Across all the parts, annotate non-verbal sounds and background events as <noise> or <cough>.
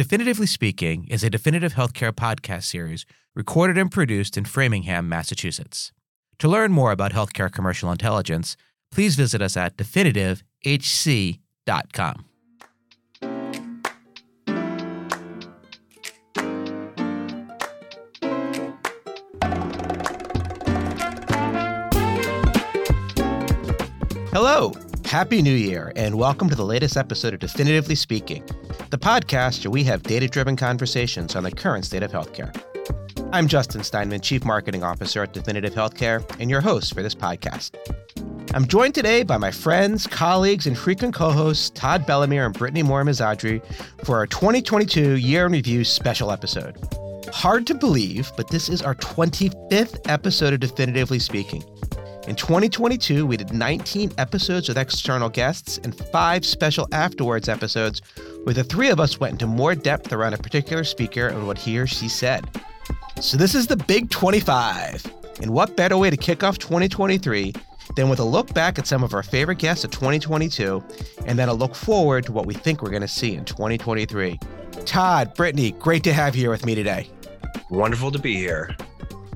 Definitively Speaking is a definitive healthcare podcast series recorded and produced in Framingham, Massachusetts. To learn more about healthcare commercial intelligence, please visit us at definitivehc.com. Hello, Happy New Year, and welcome to the latest episode of Definitively Speaking, the podcast where we have data driven conversations on the current state of healthcare. I'm Justin Steinman, Chief Marketing Officer at Definitive Healthcare, and your host for this podcast. I'm joined today by my friends, colleagues, and frequent co hosts Todd Bellemare and Brittany Morin-Mezzadri for our 2022 Year in Review special episode. Hard to believe, but this is our 25th episode of Definitively Speaking. In 2022, we did 19 episodes with external guests and five special afterwards episodes where the three of us went into more depth around a particular speaker and what he or she said. So, this is the Big 25. And what better way to kick off 2023 than with a look back at some of our favorite guests of 2022 and then a look forward to what we think we're going to see in 2023? Todd, Brittany, great to have you here with me today. Wonderful to be here.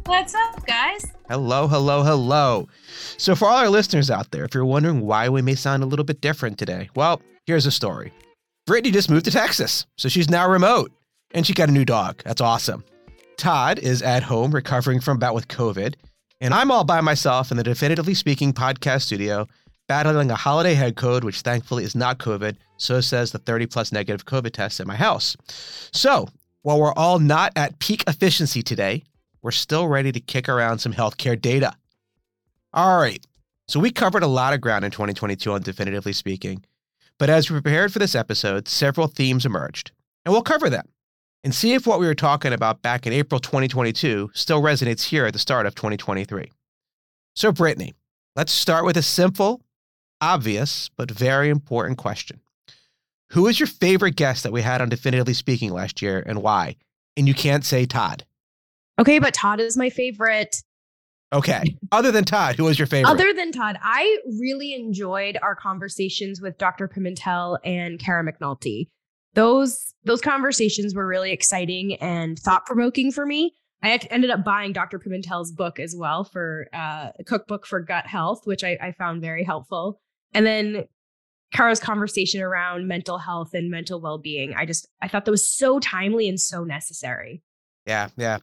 What's up, guys? Hello, hello, hello. So, for all our listeners out there, if you're wondering why we may sound a little bit different today, well, here's a story. Brittany just moved to Texas, so she's now remote, and she got a new dog. That's awesome. Todd is at home recovering from a bout with COVID, and I'm all by myself in the Definitively Speaking podcast studio, battling a holiday head cold, which thankfully is not COVID, so says the 30 plus negative COVID test at my house. So, while we're all not at peak efficiency today, we're still ready to kick around some healthcare data. All right, so we covered a lot of ground in 2022 on Definitively Speaking, but as we prepared for this episode, several themes emerged, and we'll cover them and see if what we were talking about back in April 2022 still resonates here at the start of 2023. So, Brittany, let's start with a simple, obvious, but very important question. Who is your favorite guest that we had on Definitively Speaking last year and why? And you can't say Todd. Okay, but Todd is my favorite. Okay. Other than Todd, who was your favorite? Other than Todd, I really enjoyed our conversations with Dr. Pimentel and Cara McNulty. Those those conversations were really exciting and thought provoking for me. I ended up buying Dr. Pimentel's book as well for uh, a cookbook for gut health, which I, I found very helpful. And then Cara's conversation around mental health and mental well being. I just I thought that was so timely and so necessary. Yeah, yeah.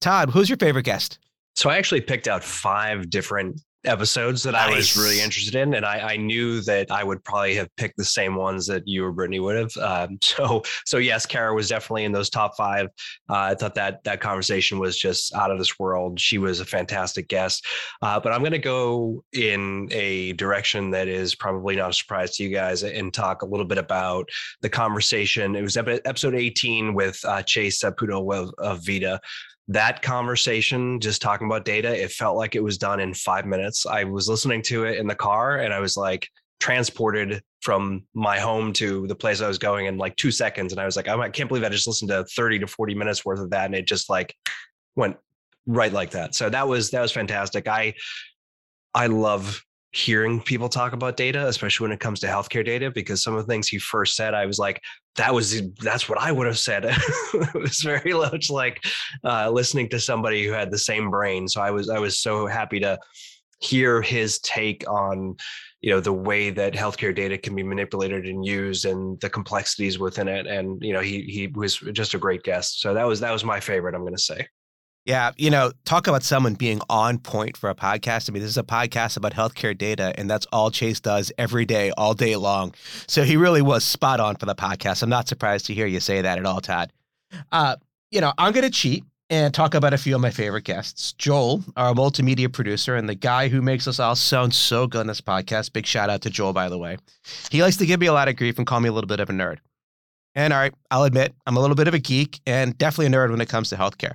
Todd, who's your favorite guest? So I actually picked out five different episodes that nice. I was really interested in, and I, I, knew that I would probably have picked the same ones that you or Brittany would have. Um, <laughs> so, so yes, Cara was definitely in those top five. Uh, I thought that that conversation was just out of this world. She was a fantastic guest. Uh, but I'm going to go in a direction that is probably not a surprise to you guys and talk a little bit about the conversation. It was episode 18 with uh, Chase Zaputil of, of Veda that conversation, just talking about data, it felt like it was done in five minutes. I was listening to it in the car and I was like transported from my home to the place I was going in like two seconds. And I was like, oh, I can't believe I just listened to 30 to 40 minutes worth of that. And it just like went right like that. So that was, that was fantastic. I, I love hearing people talk about data, especially when it comes to healthcare data, because some of the things he first said, I was like, that was that's what I would have said. <laughs> it was very much like uh, listening to somebody who had the same brain. So I was I was so happy to hear his take on you know the way that healthcare data can be manipulated and used and the complexities within it and you know he he was just a great guest so that was that was my favorite i'm going to say yeah, you know, talk about someone being on point for a podcast. I mean, this is a podcast about healthcare data, and that's all Chase does every day, all day long. So he really was spot on for the podcast. I'm not surprised to hear you say that at all, Todd. Uh, you know, I'm going to cheat and talk about a few of my favorite guests. Joel, our multimedia producer, and the guy who makes us all sound so good on this podcast. Big shout out to Joel, by the way. He likes to give me a lot of grief and call me a little bit of a nerd. And all right, I'll admit I'm a little bit of a geek and definitely a nerd when it comes to healthcare.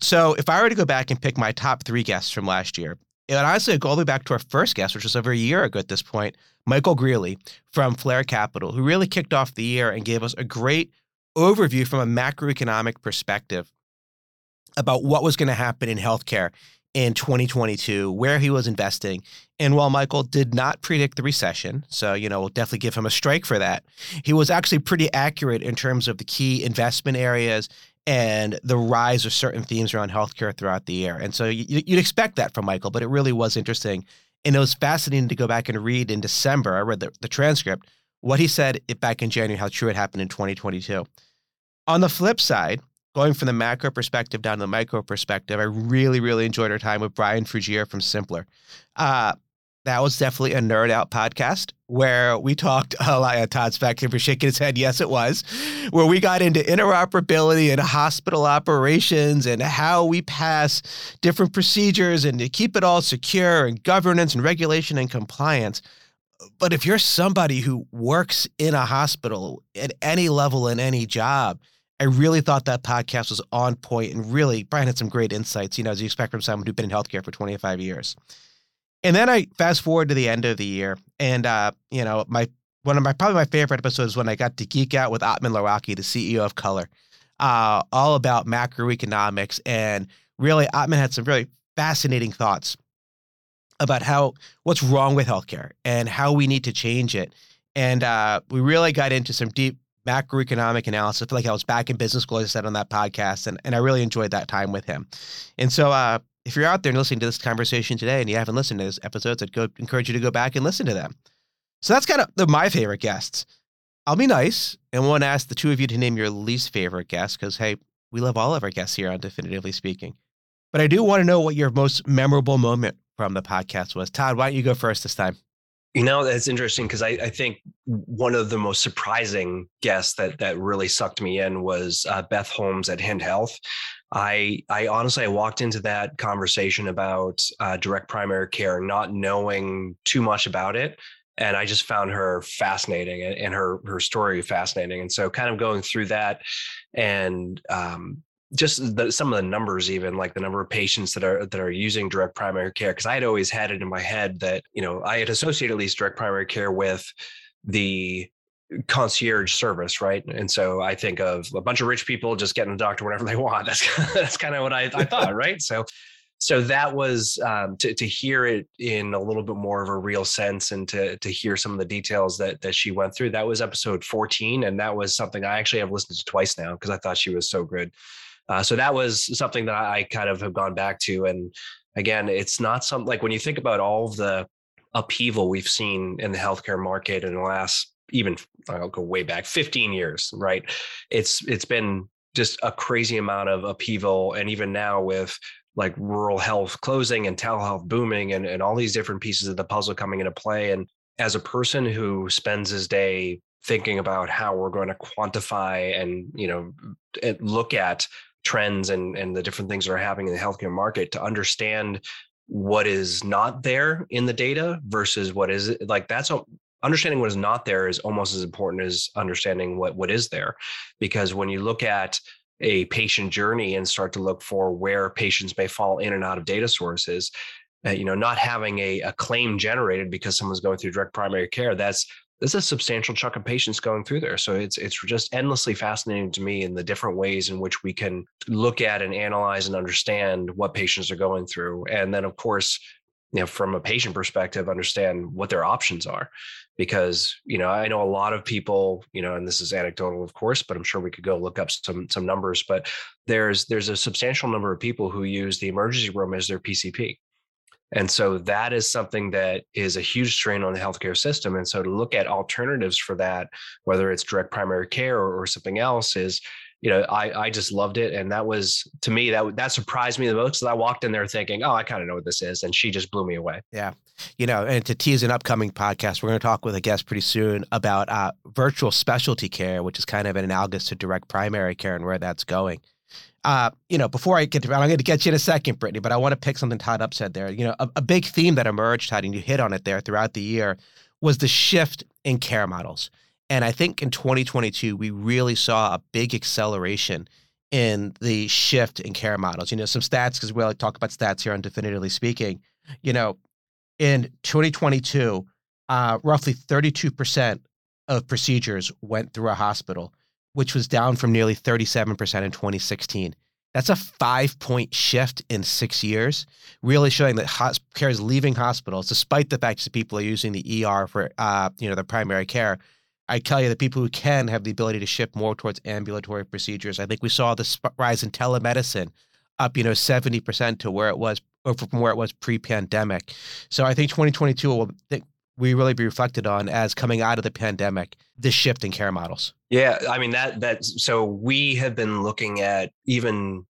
So if I were to go back and pick my top three guests from last year, it would honestly go all the way back to our first guest, which was over a year ago at this point, Michael Greeley from Flare Capital, who really kicked off the year and gave us a great overview from a macroeconomic perspective about what was going to happen in healthcare in 2022, where he was investing. And while Michael did not predict the recession, so, you know, we'll definitely give him a strike for that, he was actually pretty accurate in terms of the key investment areas and the rise of certain themes around healthcare throughout the year. And so you, would expect that from Michael, but it really was interesting. And it was fascinating to go back and read in December. I read the, the transcript, what he said back in January, how true it happened in 2022. On the flip side, going from the macro perspective down to the micro perspective, I really, really enjoyed our time with Brian Frugier from Simpler. Uh, that was definitely a nerd out podcast where we talked a lot. of Todd's back here for shaking his head. Yes, it was. Where we got into interoperability and hospital operations and how we pass different procedures and to keep it all secure and governance and regulation and compliance. But if you're somebody who works in a hospital at any level in any job, I really thought that podcast was on point and really Brian had some great insights, you know, as you expect from someone who'd been in healthcare for 25 years. And then I fast forward to the end of the year, and uh, you know, my one of my probably my favorite episodes when I got to geek out with Othman Laraki, the CEO of Color, uh, all about macroeconomics, and really Othman had some really fascinating thoughts about how what's wrong with healthcare and how we need to change it. And uh, we really got into some deep macroeconomic analysis. I feel like I was back in business school, as I said on that podcast, and, and I really enjoyed that time with him. And so, uh, if you're out there and listening to this conversation today and you haven't listened to those episodes, I'd go encourage you to go back and listen to them. So that's kind of my favorite guests. I'll be nice and want to ask the two of you to name your least favorite guest because, hey, we love all of our guests here on Definitively Speaking. But I do want to know what your most memorable moment from the podcast was. Todd, why don't you go first this time? You know, that's interesting because I, I, think one of the most surprising guests that that really sucked me in was uh, Beth Holmes at Hint Health. I I honestly I walked into that conversation about uh, direct primary care not knowing too much about it, and I just found her fascinating and, and her her story fascinating. And so, kind of going through that and um, just the, some of the numbers even like the number of patients that are that are using direct primary care because i had always had it in my head that you know i had associated at least direct primary care with the concierge service right? And so i think of a bunch of rich people just getting a doctor whenever <laughs> they want. That's <laughs> that's kind of what i, I thought right? So so that was um, to, to hear it in a little bit more of a real sense and to to hear some of the details that that she went through that was episode 14 and that was something i actually have listened to twice now because i thought she was so good uh, so that was something that I kind of have gone back to. And again, it's not something like when you think about all of the upheaval we've seen in the healthcare market in the last even I'll go way back 15 years, right? It's it's been just a crazy amount of upheaval. And even now with like rural health closing and telehealth booming and, and all these different pieces of the puzzle coming into play. And as a person who spends his day thinking about how we're going to quantify and you know look at trends and and the different things that are happening in the healthcare market to understand what is not there in the data versus what is it like that's a, understanding what is not there is almost as important as understanding what what is there. Because when you look at a patient journey and start to look for where patients may fall in and out of data sources uh, you know not having a, a claim generated because someone's going through direct primary care that's there's a substantial chunk of patients going through there. So it's it's just endlessly fascinating to me in the different ways in which we can look at and analyze and understand what patients are going through. And then of course, you know, from a patient perspective, understand what their options are. Because, you know, I know a lot of people, you know, and this is anecdotal, of course, but I'm sure we could go look up some some numbers. But there's there's a substantial number of people who use the emergency room as their PCP and so that is something that is a huge strain on the healthcare system. And so to look at alternatives for that, whether it's direct primary care or, or something else, is you know I I just loved it, and that was to me that that surprised me the most. Because I walked in there thinking, oh, I kind of know what this is, and she just blew me away. Yeah, you know, and to tease an upcoming podcast, we're going to talk with a guest pretty soon about uh, virtual specialty care, which is kind of an analogous to direct primary care and where that's going. Uh, you know, before I get to, I'm going to get you in a second, Brittany, but I want to pick something Todd Up said there. You know, a, a big theme that emerged, Todd, and you hit on it there throughout the year, was the shift in care models. And I think in 2022, we really saw a big acceleration in the shift in care models. You know, some stats, because we like talk about stats here on Definitively Speaking. You know, in 2022, uh, roughly 32% of procedures went through a hospital which was down from nearly 37% in 2016. That's a five point shift in six years, really showing that care is leaving hospitals, despite the fact that people are using the ER for uh, you know their primary care. I tell you, the people who can have the ability to shift more towards ambulatory procedures. I think we saw the rise in telemedicine up, you know, 70% to where it was from where it was pre-pandemic. So I think 2022 will we really be reflected on as coming out of the pandemic, this shift in care models. Yeah, I mean that that so we have been looking at even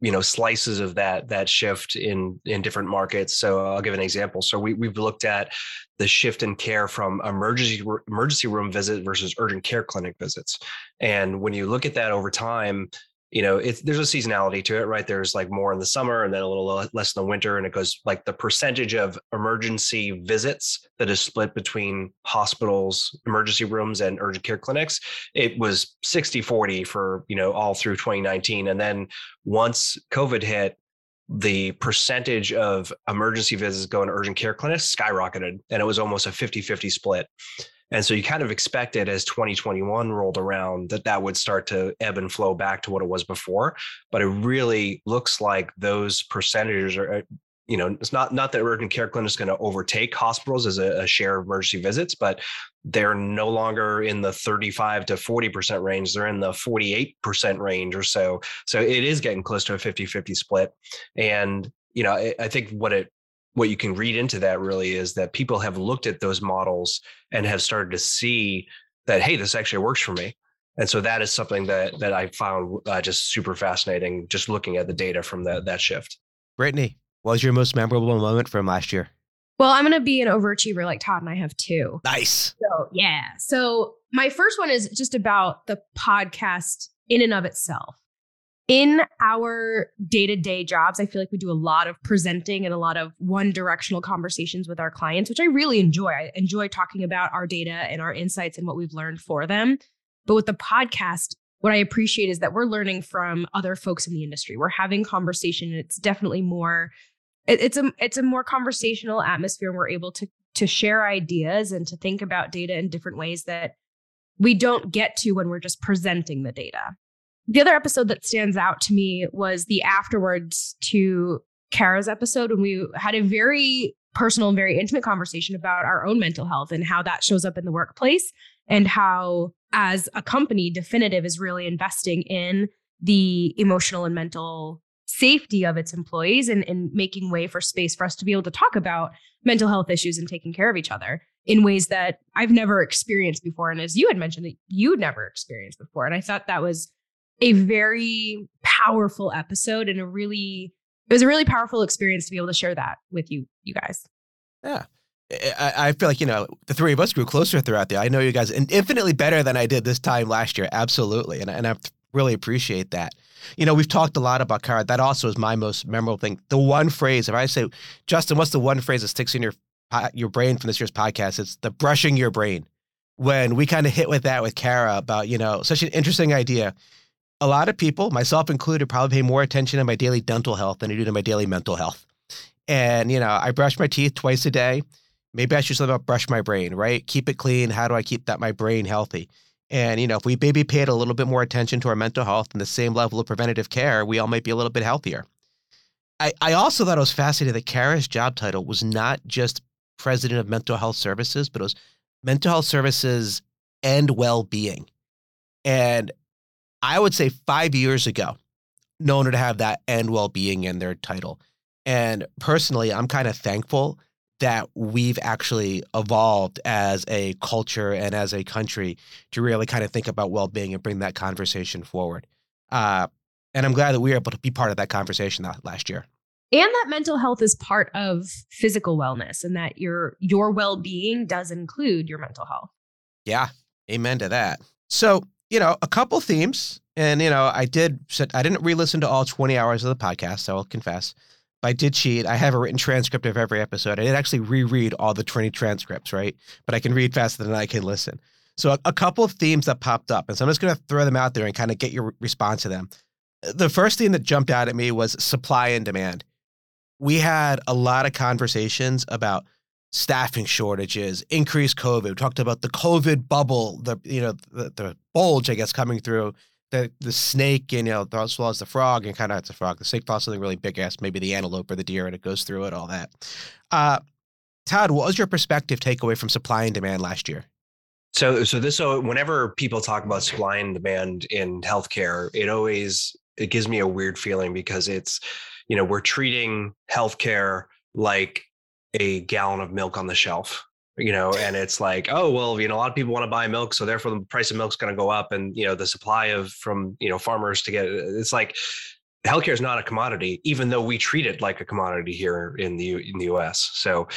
you know slices of that that shift in in different markets. So i'll give an example. So we, we've looked at the shift in care from emergency emergency room visit versus urgent care clinic visits. And when you look at that over time you know it's there's a seasonality to it right? There's like more in the summer and then a little less in the winter and it goes like the percentage of emergency visits that is split between hospitals emergency rooms and urgent care clinics it was 60 40 for you know all through 2019 and then once covid hit the percentage of emergency visits going to urgent care clinics skyrocketed and it was almost a 50 50 split and so you kind of expected as 2021 rolled around that that would start to ebb and flow back to what it was before. But it really looks like those percentages are, uh, you know, it's not not that urgent care clinic is going to overtake hospitals as a, a, share of emergency visits, but they're no longer in the 35 to 40% range. They're in the 48% range or so. So it is getting close to a 50-50 split. And you know, I, I think what it what you can read into that really is that people have looked at those models and have started to see that hey this actually works for me. And so that is something that that i found uh, just super fascinating just looking at the data from that that shift. Brittany what was your most memorable moment from last year? Well i'm going to be an overachiever like todd and i have two nice. So yeah. So my first one is just about the podcast in and of itself in our day to day jobs, I feel like we do a lot of presenting and a lot of one directional conversations with our clients, which I really enjoy. I enjoy talking about our data and our insights and what we've learned for them. But with the podcast, what I appreciate is that we're learning from other folks in the industry. We're having conversation. And it's definitely more, it, it's a it's a more conversational atmosphere, and we're able to to share ideas and to think about data in different ways that we don't get to when we're just presenting the data. The other episode that stands out to me was the afterwards to Cara's episode when we had a very personal and very intimate conversation about our own mental health and how that shows up in the workplace and how as a company definitive is really investing in the emotional and mental safety of its employees and, and making way for space for us to be able to talk about mental health issues and taking care of each other in ways that I've never experienced before. And as you had mentioned that you'd never experienced before. And I thought that was a very powerful episode and a really it was a really powerful experience to be able to share that with you you guys yeah eh, I, I feel like you know the three of us grew closer throughout the. I know you guys infinitely better than I did this time last year. Absolutely, and and I really appreciate that. You know, we've talked a lot about Cara. That also is my most memorable thing. The one phrase, if I say, Justin, what's the one phrase that sticks in your your brain from this year's podcast? It's the brushing your brain. When we kind of hit with that with Cara about you know such an interesting idea a lot of people, myself included, probably pay more attention to my daily dental health than I do to my daily mental health. And, you know, I brush my teeth twice a day. Maybe I should just about brush my brain, right? Keep it clean. How do I keep that my brain healthy? And, you know, if we maybe paid a little bit more attention to our mental health and the same level of preventative care, we all might be a little bit healthier. I, I also thought it was fascinating that Cara's job title was not just president of mental health services, but it was mental health services and well being. And I would say five years ago, known to have that and well being in their title. And personally, I'm kind of thankful that we've actually evolved as a culture and as a country to really kind of think about well being and bring that conversation forward. Uh, and I'm glad that we were able to be part of that conversation last year. And that mental health is part of physical wellness and that your your well-being does include your mental health. Yeah. Amen to that. So you know, a couple themes. And, you know, I did, I didn't re listen to all 20 hours of the podcast, I will confess. But I did cheat. I have a written transcript of every episode. I did actually reread all the 20 transcripts, right? But I can read faster than I can listen. So, a, a couple of themes that popped up. And so I'm just going to throw them out there and kind of get your response to them. The first thing that jumped out at me was supply and demand. We had a lot of conversations about staffing shortages, increased COVID. We talked about the COVID bubble, the you know the, the bulge, I guess, coming through the the snake and you know as well as the frog and kind of it's a frog. The snake follows something really big ass, maybe the antelope or the deer, and it goes through it. All that. Uh, Todd, what was your perspective takeaway from supply and demand last year? So, so this, so whenever people talk about supply and demand in healthcare, it always it gives me a weird feeling because it's, you know, we're treating healthcare like a gallon of milk on the shelf you know and it's like oh well you know a lot of people want to buy milk so therefore the price of milk's going to go up and you know the supply of from you know farmers to get it's like healthcare is not a commodity even though we treat it like a commodity here in the in the US so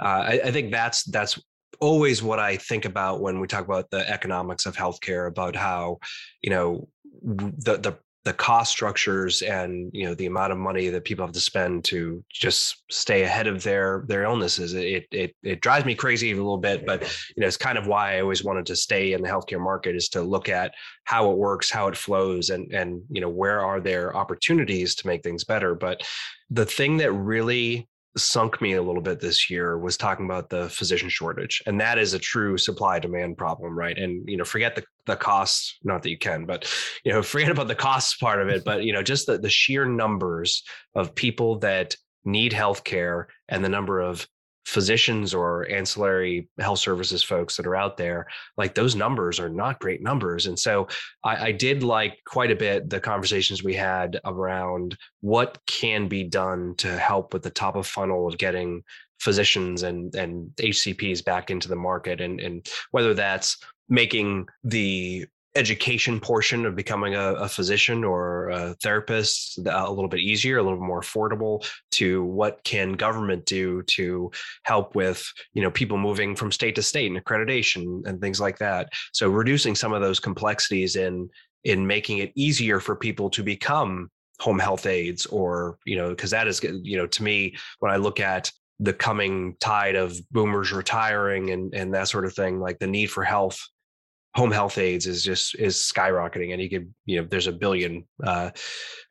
uh, I, I think that's that's always what I think about when we talk about the economics of healthcare about how you know the the the cost structures and you know the amount of money that people have to spend to just stay ahead of their their illnesses it it it drives me crazy a little bit but you know it's kind of why i always wanted to stay in the healthcare market is to look at how it works how it flows and and you know where are there opportunities to make things better. But the thing that really sunk me a little bit this year was talking about the physician shortage and that is a true supply demand problem right? And you know forget the the costs not that you can but you know <laughs> forget about the costs part of it <laughs> but you know just the, the sheer numbers of people that need health care and the number of physicians or ancillary health services folks that are out there, like those numbers are not great numbers. And so I, I, did like quite a bit the conversations we had around what can be done to help with the top of funnel of getting physicians and and HCPs back into the market and and whether that's making the education portion of becoming a, a, physician or a therapist a little bit easier a little more affordable to what can government do to help with you know people moving from state to state and accreditation and things like that. So reducing some of those complexities in in making it easier for people to become home health aides or you know because that is you know to me when i look at the coming tide of boomers retiring and and that sort of thing like the need for health home health aides is just is skyrocketing and you could you know there's a billion uh,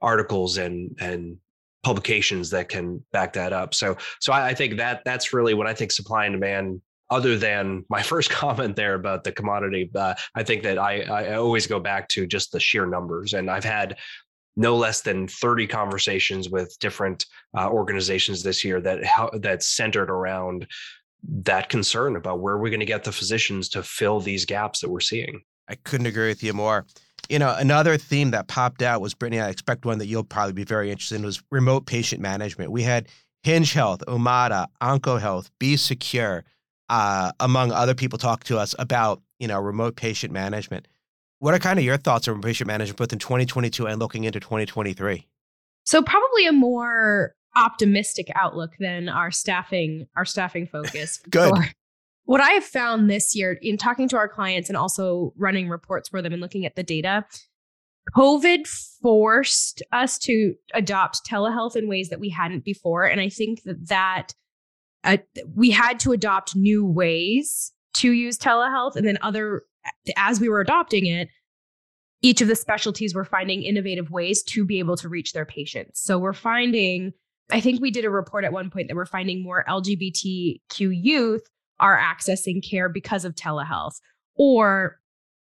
articles and and publications that can back that up. So so I, I, think that that's really when i think supply and demand other than my <laughs> first comment there about the commodity uh, i think that I, I always go back to just the sheer numbers and i've had no less than 30 conversations with different uh, organizations this year that how, that's centered around that concern about where we're going to get the physicians to fill these gaps that we're seeing. I couldn't agree with you more. You know, another theme that popped out was Brittany. I expect one that you'll probably be very interested in was remote patient management. We had Hinge Health, Omada, OncoHealth, Be Secure, uh, among other people, talk to us about you know remote patient management. What are kind of your thoughts on patient management both in 2022 and looking into 2023? So probably a more optimistic outlook than our staffing our staffing focus. <laughs> Good. what I have found this year in talking to our clients and also running reports for them and looking at the data, COVID forced us to adopt telehealth in ways that we hadn't before, and I think that that uh, we had to adopt new ways to use telehealth, and then other as we were adopting it, each of the specialties were finding innovative ways to be able to reach their patients. So we're finding I think we did a report at one point that we're finding more LGBTQ youth are accessing care because of telehealth, or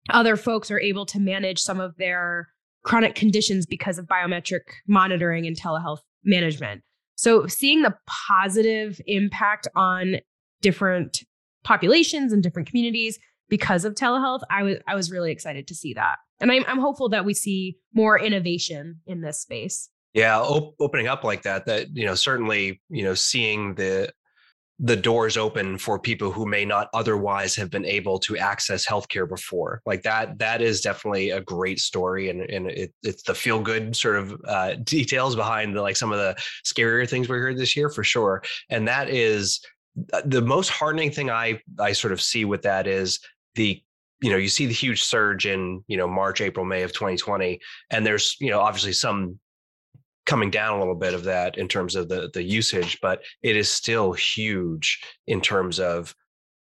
other folks are able to manage some of their chronic conditions because of biometric monitoring and telehealth management. So, seeing the positive impact on different populations and different communities because of telehealth, I was I was really excited to see that, and I'm I'm hopeful that we see more innovation in this space. Yeah, op- opening up like that, that you know, certainly, you know, seeing the the doors open for people who may not otherwise have been able to access healthcare before. Like that, that is definitely a great story, and and it, it's the feel good sort of uh, details behind the, like some of the scarier things we heard this year for sure. And that is uh, the most heartening thing I I sort of see with that is the you know you see the huge surge in you know March, April, May of 2020, and there's you know obviously some coming down a little bit of that in terms of the the usage, but it is still huge in terms of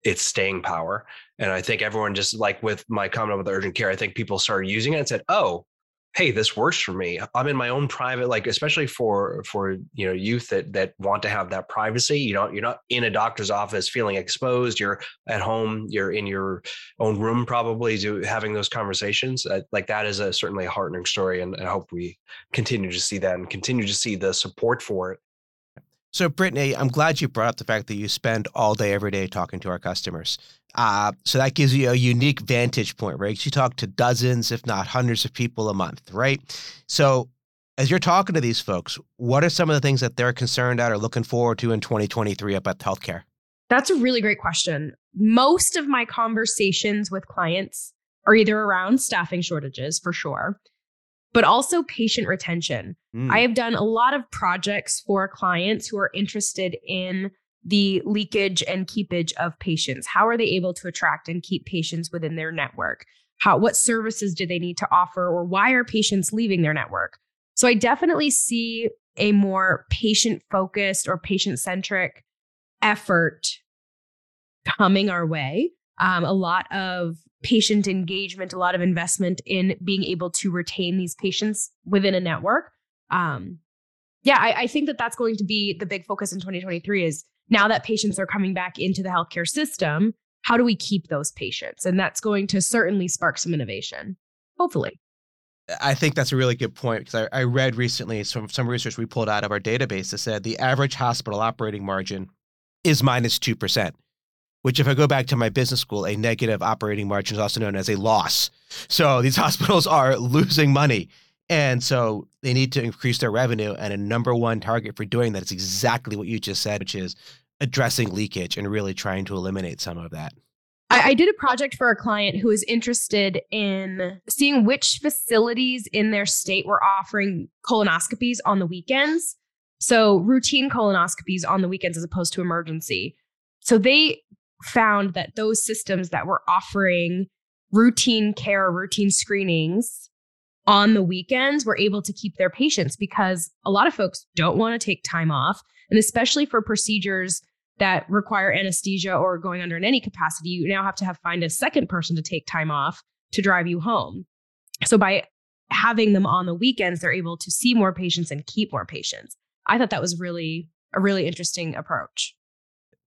its staying power. And I think everyone just like with my comment about the urgent care, I think people started using it and said, "Oh, hey this works for me. I'm in my own private like especially for for you know youth that that want to have that privacy. You don't you're not in a doctor's office feeling exposed. You're at home. You're in your own room probably do having those conversations. Uh, like that is a certainly a heartening story and i hope we continue to see that and continue to see the support for it so, Brittany, I'm glad you brought up the fact that you spend all day, every day talking to our customers. Uh, so that gives you a unique vantage point, right? You talk to dozens, if not hundreds of people a month, right? So, as you're talking to these folks, what are some of the things that they're concerned at or looking forward to in 2023 about healthcare? That's a really great question. Most of my conversations with clients are either around staffing shortages for sure, but also patient retention. Mm. I have done a lot of projects for clients who are interested in the leakage and keepage of patients. How are they able to attract and keep patients within their network? How what services do they need to offer or why are patients leaving their network? So I definitely see a more patient focused or patient centric effort coming our way. Um, a lot of patient engagement, a lot of investment in being able to retain these patients within a network. Um, yeah, I, I think that that's going to be the big focus in 2023 is now that patients are coming back into the healthcare system, how do we keep those patients? And that's going to certainly spark some innovation, hopefully. I think that's a really good point because I, I read recently some some research we pulled out of our database that said the average hospital operating margin is minus two percent which if I go back to my business school, a negative operating margin is also known as a loss. So these <laughs> hospitals are losing money. And so they need to increase their revenue. And a number one target for doing that is exactly what you just said, which is addressing leakage and really trying to eliminate some of that. I, I did a project for a client who was interested in seeing which facilities in their state were offering colonoscopies on the weekends. So routine colonoscopies on the weekends as opposed to emergency. So they found that those systems that were offering routine care, routine screenings on the weekends were able to keep their patients because a lot of folks don't want to take time off. And especially for procedures that require anesthesia or going under in any capacity, you now have to have find a second person to take time off to drive you home. So by having them on the weekends, they're able to see more patients and keep more patients. I thought that was really a really interesting approach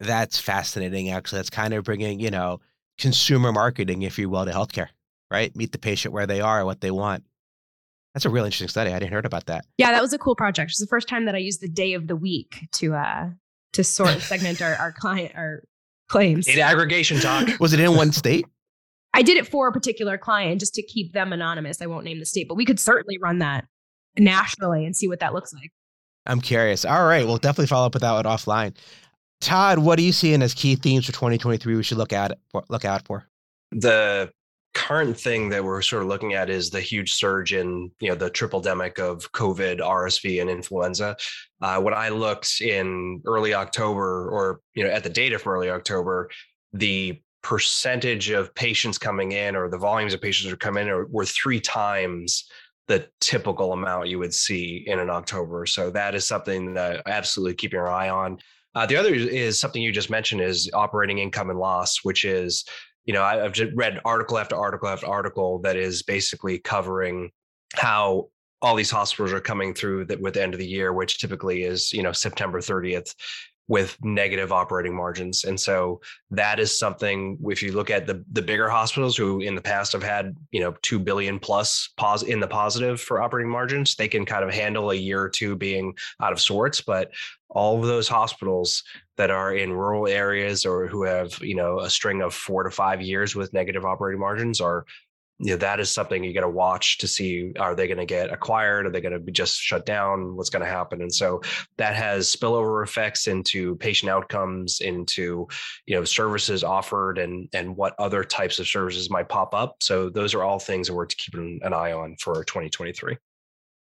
that's fascinating. Actually, that's kind of bringing you know consumer marketing, if you will, to healthcare. Right, meet the patient where they are, what they want. That's a real interesting study. I didn't heard about that. Yeah, that was a cool project. It's the first time that I used the day of the week to uh to sort and segment our, our client our claims. Data aggregation talk. was it in one state? I did it for a particular client just to keep them anonymous. I won't name the state, but we could certainly run that nationally and see what that looks like. I'm curious. All right, we'll definitely follow up with that one offline. Todd, what are you seeing as key themes for 2023 we should look at look out for? The current thing that we're sort of looking at is the huge surge in you know the triple demic of COVID, RSV, and influenza. Uh, when I looked in early October, or you know at the data from early October, the percentage of patients coming in or the volumes of patients who come in were three times the typical amount you would see in an October. So that is something that absolutely keep your eye on. Uh, the other is something you just mentioned is operating income and loss, which is, you know, I, have just read article after article after article that is basically covering how all these hospitals are coming through that with the end of the year, which typically is, you know, September 30th with negative operating margins. And so that is something if you look at the the bigger hospitals who in the past have had, you know, 2 billion plus pos in the positive for operating margins, they can kind of handle a year or two being out of sorts, but all of those hospitals that are in rural areas or who have, you know, a string of 4 to 5 years with negative operating margins are you know that is something you got to watch to see are they going to get acquired? Are they going to be just shut down? What's going to happen? And so that has spillover effects into patient outcomes into you know services offered and and what other types of services might pop up. So those are all things that we're keeping an eye on for 2023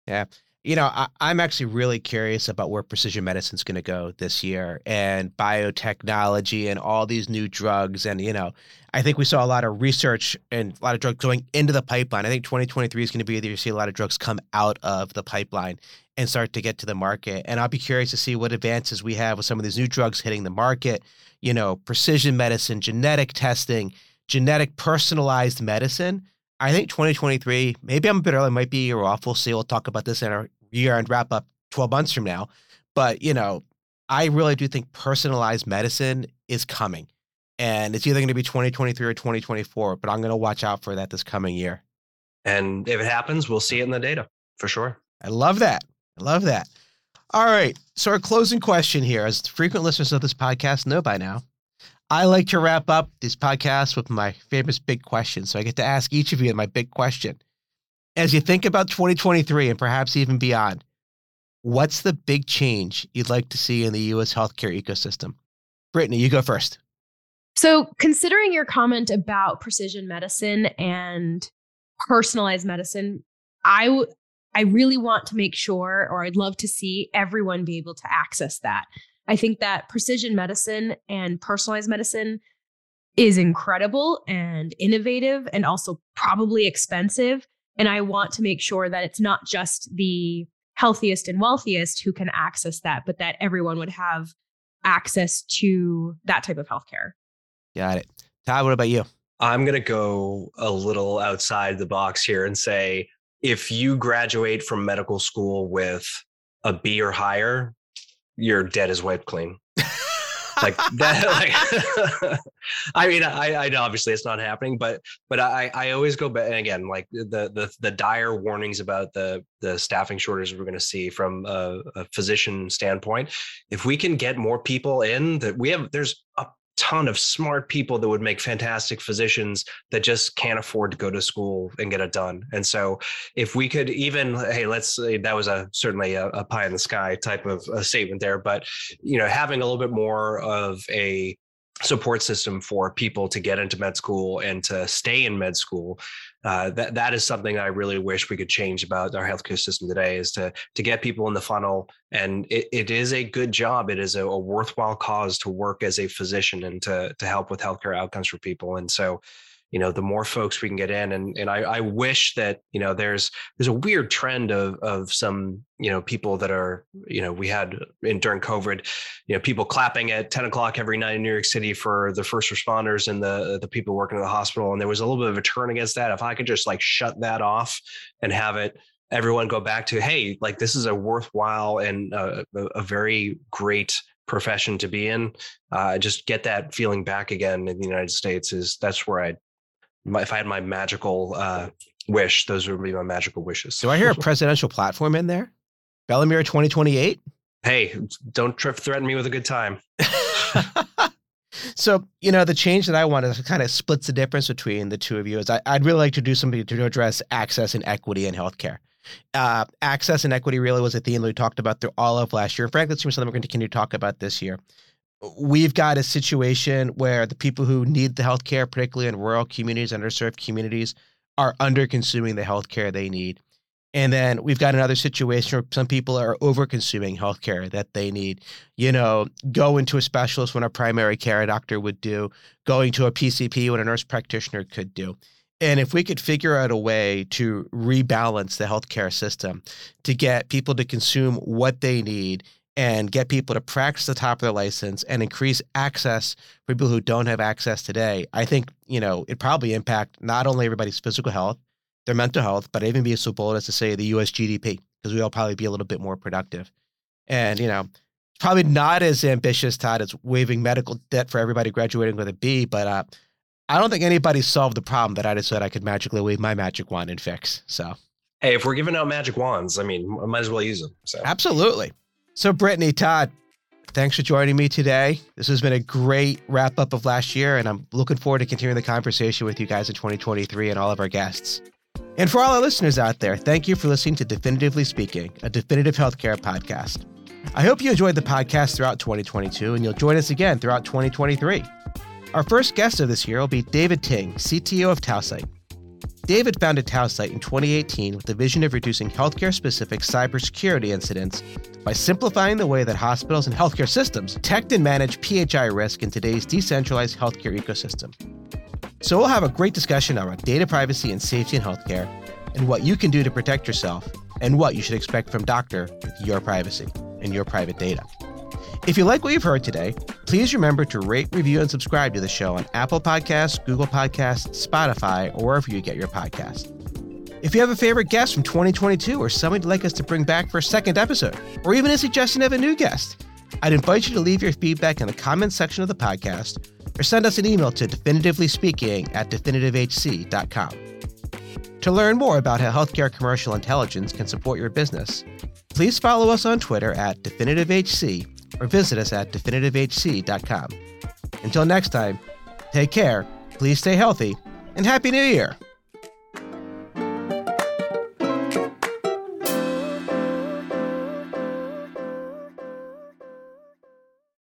yeah you know, I, am actually really curious about where precision medicine is going to go this year and biotechnology and all these new drugs. And, you know, I think we saw a lot of research and a lot of drugs going into the pipeline. I think 2023 is going to be either you see a lot of drugs come out of the pipeline and start to get to the market. And I'll be curious to see what advances we have with some of these new drugs hitting the market, you know, precision medicine, genetic testing, genetic personalized medicine. I think 2023, maybe I'm a bit early, might be a year off. We'll see. We'll talk about this in our year end wrap up 12 months from now. But, you know, I really do think personalized medicine is coming. And it's either going to be 2023 or 2024, but I'm going to watch out for that this coming year. And if it happens, we'll see it in the data for sure. I love that. I love that. All right. So, our closing question here, as frequent listeners of this podcast know by now, I like to wrap up this podcast with my famous big question. So, I get to ask each of you my big question. As you think about 2023 and perhaps even beyond, what's the big change you'd like to see in the US healthcare ecosystem? Brittany, you go first. So, considering your comment about precision medicine and personalized medicine, I w- I really want to make sure, or I'd love to see everyone be able to access that. I think that precision medicine and personalized medicine is incredible and innovative and also probably expensive. And I want to make sure that it's not just the healthiest and wealthiest who can access that, but that everyone would have access to that type of healthcare. Got it. Todd, what about you? I'm going to go a little outside the box here and say if you graduate from medical school with a B or higher, you're is wiped clean. <laughs> like that like <laughs> i mean I, I know obviously it's not happening but but i i always go back and again like the the the dire warnings about the the staffing shortages we're going to see from a, a physician standpoint if we can get more people in that we have there's a ton of smart people that would make fantastic physicians that just can't afford to go to school and get it done. And so, if we could even, hey, let's say that was a certainly a, a pie in the sky type of statement there, but you know, having a little bit more of a support system for people to get into med school and to stay in med school uh, that that is something I really wish we could change about our healthcare system today is to to get people in the funnel. And it, it is a good job. It is a, a worthwhile cause to work as a physician and to to help with healthcare outcomes for people. And so you know the more folks we can get in and and I, I wish that you know there's there's a weird trend of of some you know people that are you know we had in during covid you know people clapping at 10 o'clock every night in new york city for the first responders and the the people working in the hospital and there was a little bit of a turn against that. If i could just like shut that off and have it everyone go back to hey like this is a worthwhile and a, a very great profession to be in uh, just get that feeling back again in the united states is that's where i if I had my magical uh, wish, those would be my magical wishes. Do I hear a <laughs> presidential platform in there? Bellemare 2028? Hey, don't trip threaten me with a good time. <laughs> so, you know, the change that I want to kind of splits the difference between the two of you is I, would really like to do something to address access and equity in healthcare. Uh, access and equity really was a theme that we talked about through all of last year. Frankly, it's something we're going to continue to talk about this year we've got a situation where the people who need the healthcare, particularly in rural communities, underserved communities, are under consuming the healthcare they need. And then we've got another situation where some people are over consuming healthcare that they need. You know, going to a specialist when a primary care doctor would do, going to a PCP when a nurse practitioner could do. And if we could figure out a way to rebalance the healthcare system to get people to consume what they need and get people to practice the top of their license and increase access for people who don't have access today, I think, you know, it probably impact not only everybody's physical health, their mental health, but even be so bold as to say the US GDP, because we'll probably be a little bit more productive. And, you know, probably not as ambitious, Todd, as waiving medical debt for everybody graduating with a B, but uh, I don't think anybody solved the problem that I just said I could magically wave my magic wand and fix. So, hey, if we're giving out magic wands, I mean, I might as well use them. So, absolutely. So, Brittany, Todd, thanks for joining me today. This has been a great wrap up of last year, and I'm looking forward to continuing the conversation with you guys in 2023 and all of our guests. And for all our listeners out there, thank you for listening to Definitively Speaking, a definitive healthcare podcast. I hope you enjoyed the podcast throughout 2022, and you'll join us again throughout 2023. Our first guest of this year will be David Ting, CTO of Tausight. David founded Tausight in 2018 with the vision of reducing healthcare specific cybersecurity incidents by simplifying the way that hospitals and healthcare systems detect and manage PHI risk in today's decentralized healthcare ecosystem. So, we'll have a great discussion around data privacy and safety in healthcare, and what you can do to protect yourself, and what you should expect from doctor with your privacy and your private data. If you like what you've heard today, please remember to rate, review, and subscribe to the show on Apple Podcasts, Google Podcasts, Spotify, or wherever you get your podcast. If you have a favorite guest from 2022 or somebody you'd like us to bring back for a second episode, or even a suggestion of a new guest, I'd invite you to leave your feedback in the comments section of the podcast or send us an email to definitively at definitivehc.com. To learn more about how healthcare commercial intelligence can support your business, please follow us on Twitter at definitivehc or visit us at definitivehc.com. Until next time, take care, please stay healthy, and Happy New Year!